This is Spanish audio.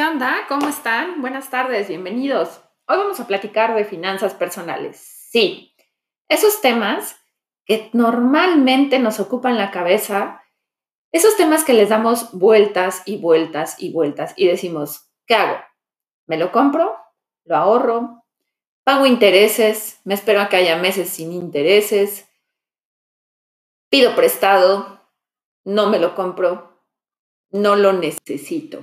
¿Qué onda? ¿Cómo están? Buenas tardes, bienvenidos. Hoy vamos a platicar de finanzas personales. Sí, esos temas que normalmente nos ocupan la cabeza, esos temas que les damos vueltas y vueltas y vueltas y decimos, ¿qué hago? ¿Me lo compro? ¿Lo ahorro? ¿Pago intereses? ¿Me espero a que haya meses sin intereses? ¿Pido prestado? ¿No me lo compro? ¿No lo necesito?